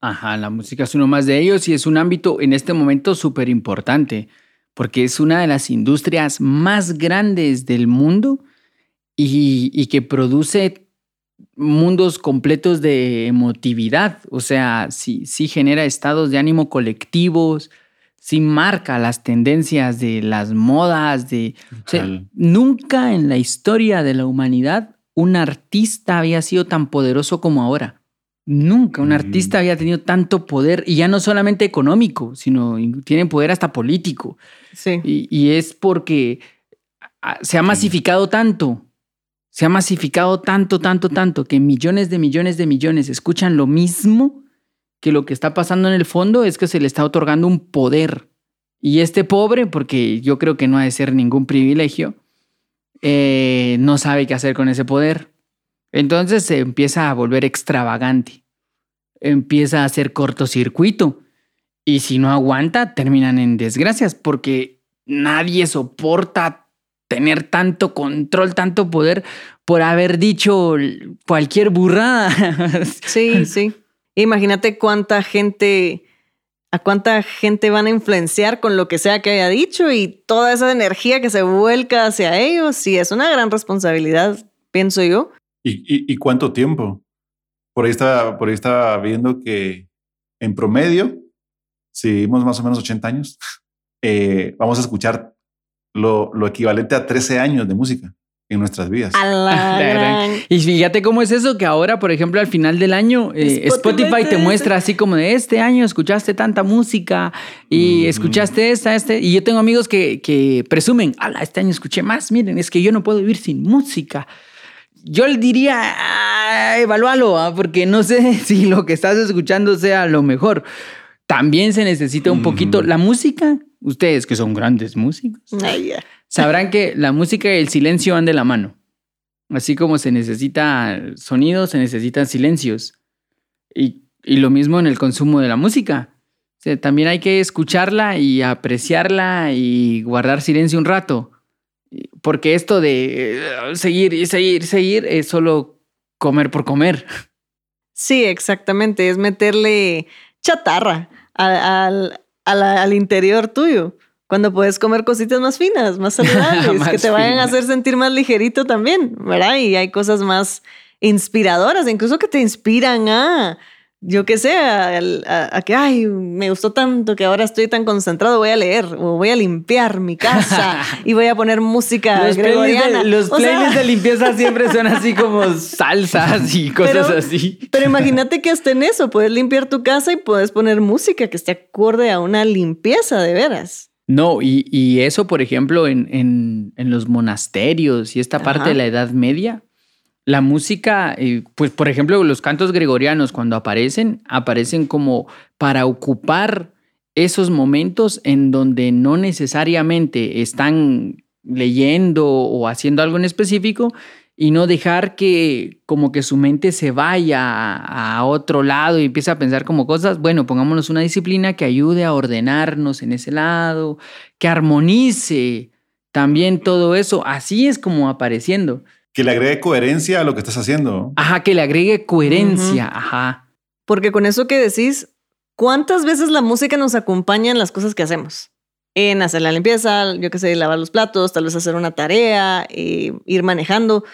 Ajá, la música es uno más de ellos y es un ámbito en este momento súper importante porque es una de las industrias más grandes del mundo y, y, que produce mundos completos de emotividad. O sea, sí, sí genera estados de ánimo colectivos, sí marca las tendencias de las modas, de... nunca en la historia de la humanidad un artista había sido tan poderoso como ahora. Nunca un artista había tenido tanto poder, y ya no solamente económico, sino tiene poder hasta político. Sí. Y, es porque se ha masificado tanto, se ha masificado tanto, tanto, tanto, que millones de millones de millones escuchan lo mismo que lo que está pasando en el fondo es que se le está otorgando un poder. Y este pobre, porque yo creo que no ha de ser ningún privilegio, eh, no sabe qué hacer con ese poder. Entonces se empieza a volver extravagante, empieza a hacer cortocircuito y si no aguanta terminan en desgracias porque nadie soporta tener tanto control, tanto poder por haber dicho cualquier burrada. Sí, sí. Imagínate cuánta gente, a cuánta gente van a influenciar con lo que sea que haya dicho y toda esa energía que se vuelca hacia ellos. Sí, es una gran responsabilidad, pienso yo. ¿Y, cuánto tiempo? Por ahí, estaba, por ahí estaba viendo que en promedio, si vivimos más o menos 80 años, eh, vamos a escuchar lo, lo, equivalente a 13 años de música en nuestras vidas. y fíjate cómo es eso, que ahora, por ejemplo, al final del año, eh, Spotify, te muestra así como de este año escuchaste tanta música y escuchaste esta, este. Y yo tengo amigos que, que presumen, ala, este año escuché más, miren, es que yo no puedo vivir sin música yo le diría, ah, evalúalo, ¿ah? porque no sé si lo que estás escuchando sea lo mejor. También se necesita un poquito la música. Ustedes que son grandes músicos, sabrán que la música y el silencio van de la mano. Así como se necesita sonido, se necesitan silencios. Y, y lo mismo en el consumo de la música. también hay que escucharla y apreciarla y guardar silencio un rato porque esto de eh, seguir y seguir, seguir es solo comer por comer. Sí, exactamente, es meterle chatarra al, al, interior tuyo. Cuando puedes comer cositas más finas, más saludables, que te vayan a hacer sentir más ligerito también, ¿verdad? Y hay cosas más inspiradoras, incluso que te inspiran a yo qué sé, a, que, ay, me gustó tanto que ahora estoy tan concentrado, voy a leer o voy a limpiar mi casa y voy a poner música los gregoriana. Playlists de, los playlists de limpieza siempre son así como salsas y cosas así. Pero imagínate que hasta en eso, puedes limpiar tu casa y puedes poner música que esté acorde a una limpieza de veras. No, y, eso, por ejemplo, en, los monasterios y esta parte de la Edad Media, la música, eh, pues por ejemplo, los cantos gregorianos cuando aparecen, aparecen como para ocupar esos momentos en donde no necesariamente están leyendo o haciendo algo en específico y no dejar que como que su mente se vaya a, otro lado y empiece a pensar como cosas, bueno, pongámonos una disciplina que ayude a ordenarnos en ese lado, que armonice también todo eso, así es como apareciendo que le agregue coherencia a lo que estás haciendo. Ajá, que le agregue coherencia, ajá. Porque con eso que decís, ¿cuántas veces la música nos acompaña en las cosas que hacemos? En hacer la limpieza, yo qué sé, lavar los platos, tal vez hacer una tarea, eh, ir manejando.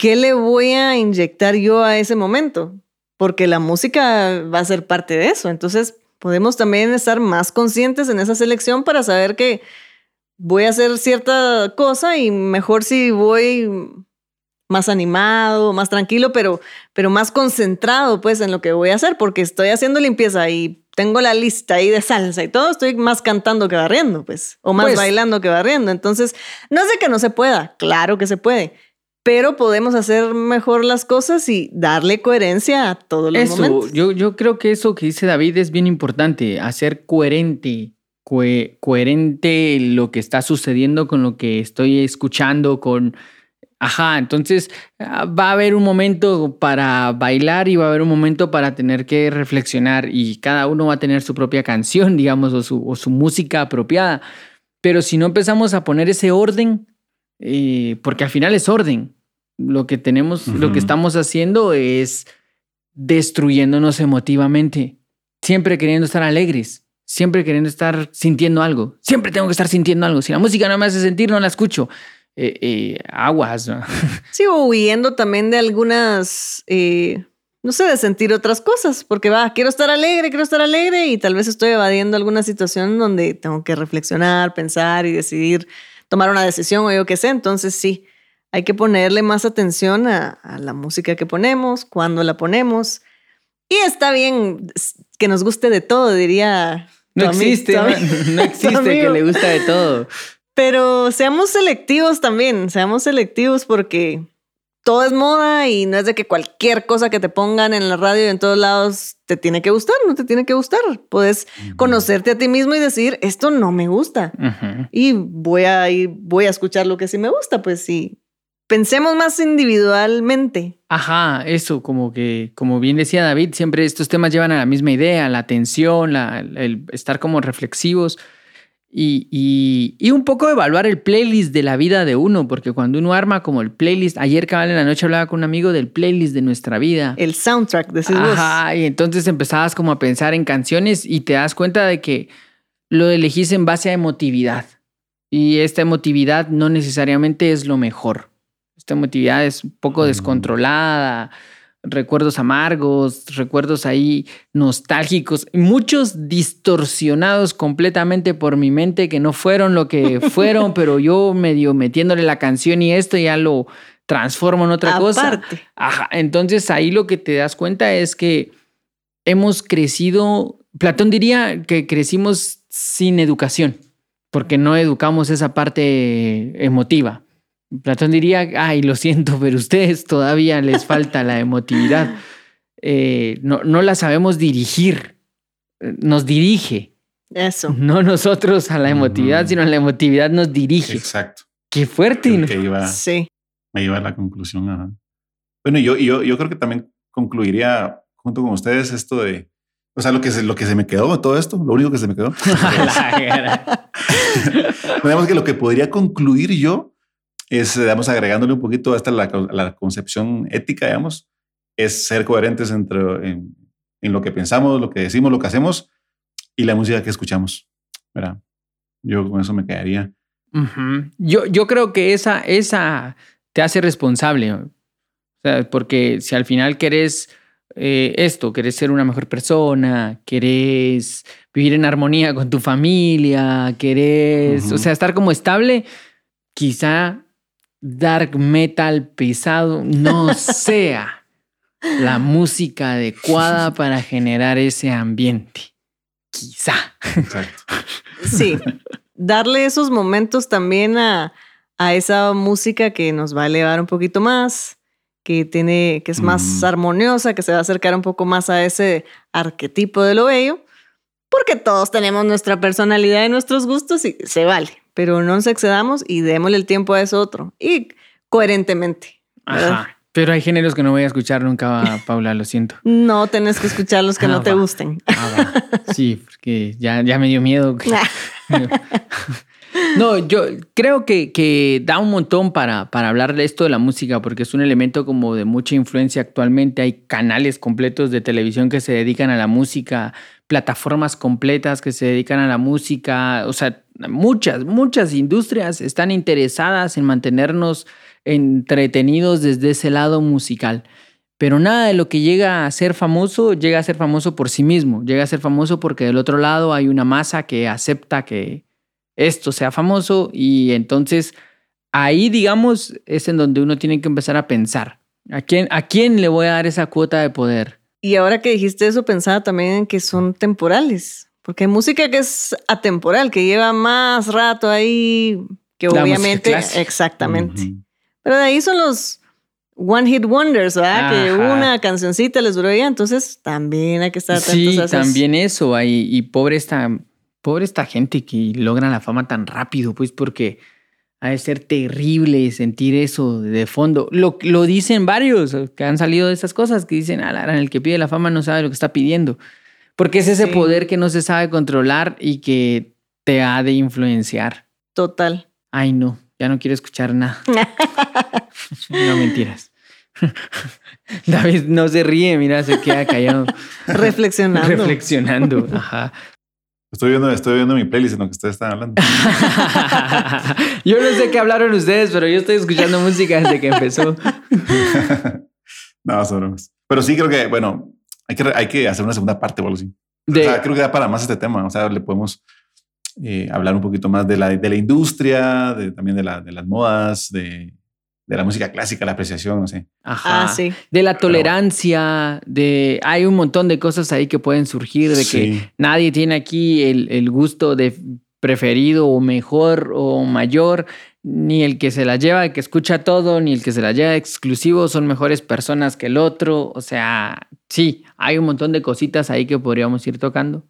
¿Qué le voy a inyectar yo a ese momento? Porque la música va a ser parte de eso. Entonces, podemos también estar más conscientes en esa selección para saber que voy a hacer cierta cosa y mejor si voy más animado, más tranquilo, pero, pero más concentrado pues en lo que voy a hacer, porque estoy haciendo limpieza y tengo la lista ahí de salsa y todo, estoy más cantando que barriendo, pues, o más pues bailando que barriendo. Entonces, no sé que no se pueda, claro que se puede, pero podemos hacer mejor las cosas y darle coherencia a todos los eso, momentos. Yo, yo creo que eso que dice David es bien importante, hacer coherente coherente lo que está sucediendo con lo que estoy escuchando, con... Ajá, entonces ah, va a haber un momento para bailar y va a haber un momento para tener que reflexionar y cada uno va a tener su propia canción, digamos, o su, música apropiada. Pero si no empezamos a poner ese orden, eh, porque al final es orden, lo que tenemos, lo que estamos haciendo es destruyéndonos emotivamente, siempre queriendo estar alegres, siempre queriendo estar sintiendo algo. Siempre tengo que estar sintiendo algo. Si la música no me hace sentir, no la escucho. Eh, eh, aguas. ¿no? Sí, o huyendo también de algunas, eh, no sé, de sentir otras cosas, porque va, quiero estar alegre, quiero estar alegre y tal vez estoy evadiendo alguna situación donde tengo que reflexionar, pensar y decidir tomar una decisión o yo qué sé. Entonces sí, hay que ponerle más atención a, a la música que ponemos, cuándo la ponemos. Y está bien que nos guste de todo, diría no existe, no existe que le gusta de todo. Pero seamos selectivos también, seamos selectivos porque todo es moda y no es de que cualquier cosa que te pongan en la radio y en todos lados te tiene que gustar, no te tiene que gustar. Puedes conocerte a ti mismo y decir, esto no me gusta. Y voy a ir, voy a escuchar lo que sí me gusta, pues sí, pensemos más individualmente. Ajá, eso, como que, como bien decía David, siempre estos temas llevan a la misma idea, la atención, el estar como reflexivos y, y, un poco evaluar el playlist de la vida de uno, porque cuando uno arma como el playlist, ayer cabal en la noche hablaba con un amigo del playlist de nuestra vida. El soundtrack, de Ajá, y entonces empezabas como a pensar en canciones y te das cuenta de que lo elegís en base a emotividad. Y esta emotividad no necesariamente es lo mejor. Esta emotividad es un poco descontrolada, recuerdos amargos, recuerdos ahí nostálgicos, muchos distorsionados completamente por mi mente que no fueron lo que fueron, pero yo medio metiéndole la canción y esto ya lo transformo en otra cosa. Ajá, entonces ahí lo que te das cuenta es que hemos crecido, Platón diría que crecimos sin educación, porque no educamos esa parte emotiva. Platón diría, ay, lo siento, pero ustedes todavía les falta la emotividad. Eh, no, no la sabemos dirigir, nos dirige. Eso. No nosotros a la emotividad, sino la emotividad nos dirige. Exacto. Qué fuerte. iba, sí. Me iba a la conclusión. Bueno, yo, yo, yo creo que también concluiría junto con ustedes esto de, o sea, lo que se, lo que se me quedó de todo esto, lo único que se me quedó. Digamos que lo que podría concluir yo es, digamos, agregándole un poquito hasta la, la concepción ética, digamos, es ser coherentes entre, en, lo que pensamos, lo que decimos, lo que hacemos y la música que escuchamos. ¿verdad? Yo con eso me quedaría. yo, yo creo que esa, esa te hace responsable. O sea, porque si al final querés eh, esto, querés ser una mejor persona, querés vivir en armonía con tu familia, querés, o sea, estar como estable, quizá dark metal pesado no sea la música adecuada para generar ese ambiente. Quizá. Sí, darle esos momentos también a, esa música que nos va a elevar un poquito más, que tiene, que es más armoniosa, que se va a acercar un poco más a ese arquetipo de lo bello, porque todos tenemos nuestra personalidad y nuestros gustos y se vale pero no nos excedamos y démosle el tiempo a eso otro. Y coherentemente. Ajá. Pero hay géneros que no voy a escuchar nunca, Paula, lo siento. No tenés que escuchar los que no ah, te gusten. Ah, sí, porque ya, ya me dio miedo. no, yo creo que, que, da un montón para, para hablar de esto de la música, porque es un elemento como de mucha influencia actualmente. Hay canales completos de televisión que se dedican a la música, plataformas completas que se dedican a la música, o sea, muchas, muchas industrias están interesadas en mantenernos entretenidos desde ese lado musical. Pero nada de lo que llega a ser famoso llega a ser famoso por sí mismo, llega a ser famoso porque del otro lado hay una masa que acepta que esto sea famoso y entonces ahí, digamos, es en donde uno tiene que empezar a pensar. ¿A quién, ¿A quién le voy a dar esa cuota de poder? Y ahora que dijiste eso, pensaba también en que son temporales, porque hay música que es atemporal, que lleva más rato ahí, que obviamente, exactamente. Pero de ahí son los One Hit Wonders, ¿verdad? Que una cancioncita les duró ya, entonces también hay que estar atentos sí, también eso, ahí, y pobre esta Pobre esta gente que logra la fama tan rápido, pues porque ha de ser terrible sentir eso de fondo. Lo, lo dicen varios que han salido de estas cosas, que dicen, ah, el que pide la fama no sabe lo que está pidiendo. Porque es ese Sí. poder que no se sabe controlar y que te ha de influenciar. Total. Ay, no, ya no quiero escuchar nada. no mentiras. David no se ríe, mira, se queda callado, Reflexionando. reflexionando. Ajá. Estoy viendo, estoy viendo mi playlist en lo que ustedes están hablando. yo no sé qué hablaron ustedes, pero yo estoy escuchando música desde que empezó. no, son bromas. Pero sí creo que, bueno, hay que, hay que hacer una segunda parte o algo así. De- O sea, creo que da para más este tema. O sea, le podemos eh, hablar un poquito más de la, de la industria, de, también de, la, de las modas, de, de la música clásica, la apreciación, no sé. Ajá. Ah, sí. De la tolerancia, de hay un montón de cosas ahí que pueden surgir, de que nadie tiene aquí el, el gusto de preferido o mejor o mayor, ni el que se la lleva, el que escucha todo, ni el que se la lleva exclusivo son mejores personas que el otro. O sea, sí, hay un montón de cositas ahí que podríamos ir tocando.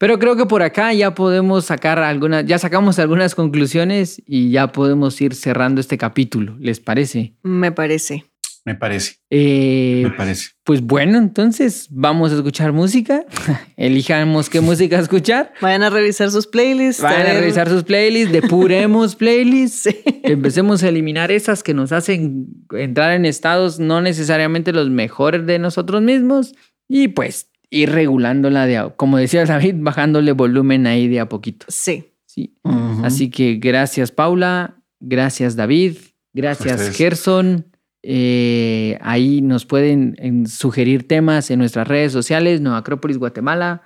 Pero creo que por acá ya podemos sacar algunas, ya sacamos algunas conclusiones y ya podemos ir cerrando este capítulo. ¿Les parece? Me parece. Me parece, Eh, me parece. pues bueno, entonces vamos a escuchar música. Elijamos qué música escuchar. Vayan a revisar sus playlists. Vayan a revisar sus playlists, depuremos playlists. Sí. Empecemos a eliminar esas que nos hacen entrar en estados no necesariamente los mejores de nosotros mismos. Y pues ir regulándola de, a- como decía David, bajándole volumen ahí de a poquito. Sí. Sí. Así que gracias Paula, gracias David, gracias Ustedes. Gerson. Eh, ahí nos pueden en, sugerir temas en nuestras redes sociales, Nueva Acrópolis Guatemala,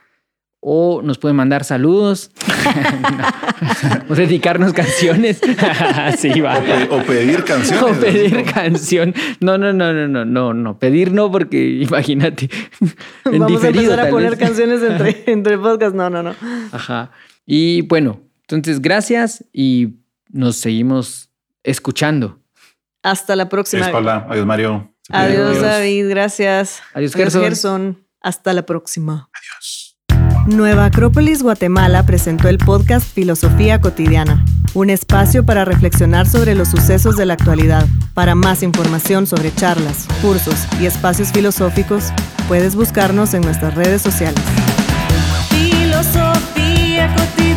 o nos pueden mandar saludos, o dedicarnos canciones. sí, va. O, pe- o pedir canciones. O pedir canción. No, no, no, no, no, no, no. Pedir no, porque imagínate. En Vamos diferido, a empezar a poner vez. canciones entre, entre podcast. No, no, no. Ajá. Y bueno, entonces gracias y nos seguimos escuchando. Hasta la próxima. Adiós, Paula. Adiós, Mario. Adiós, David. Gracias. Adiós, Gerson. Gerson. Hasta la próxima. Adiós. Nueva Acrópolis Guatemala presentó el podcast Filosofía Cotidiana, un espacio para reflexionar sobre los sucesos de la actualidad. Para más información sobre charlas, cursos y espacios filosóficos, puedes buscarnos en nuestras redes sociales. Filosofía Cotidiana.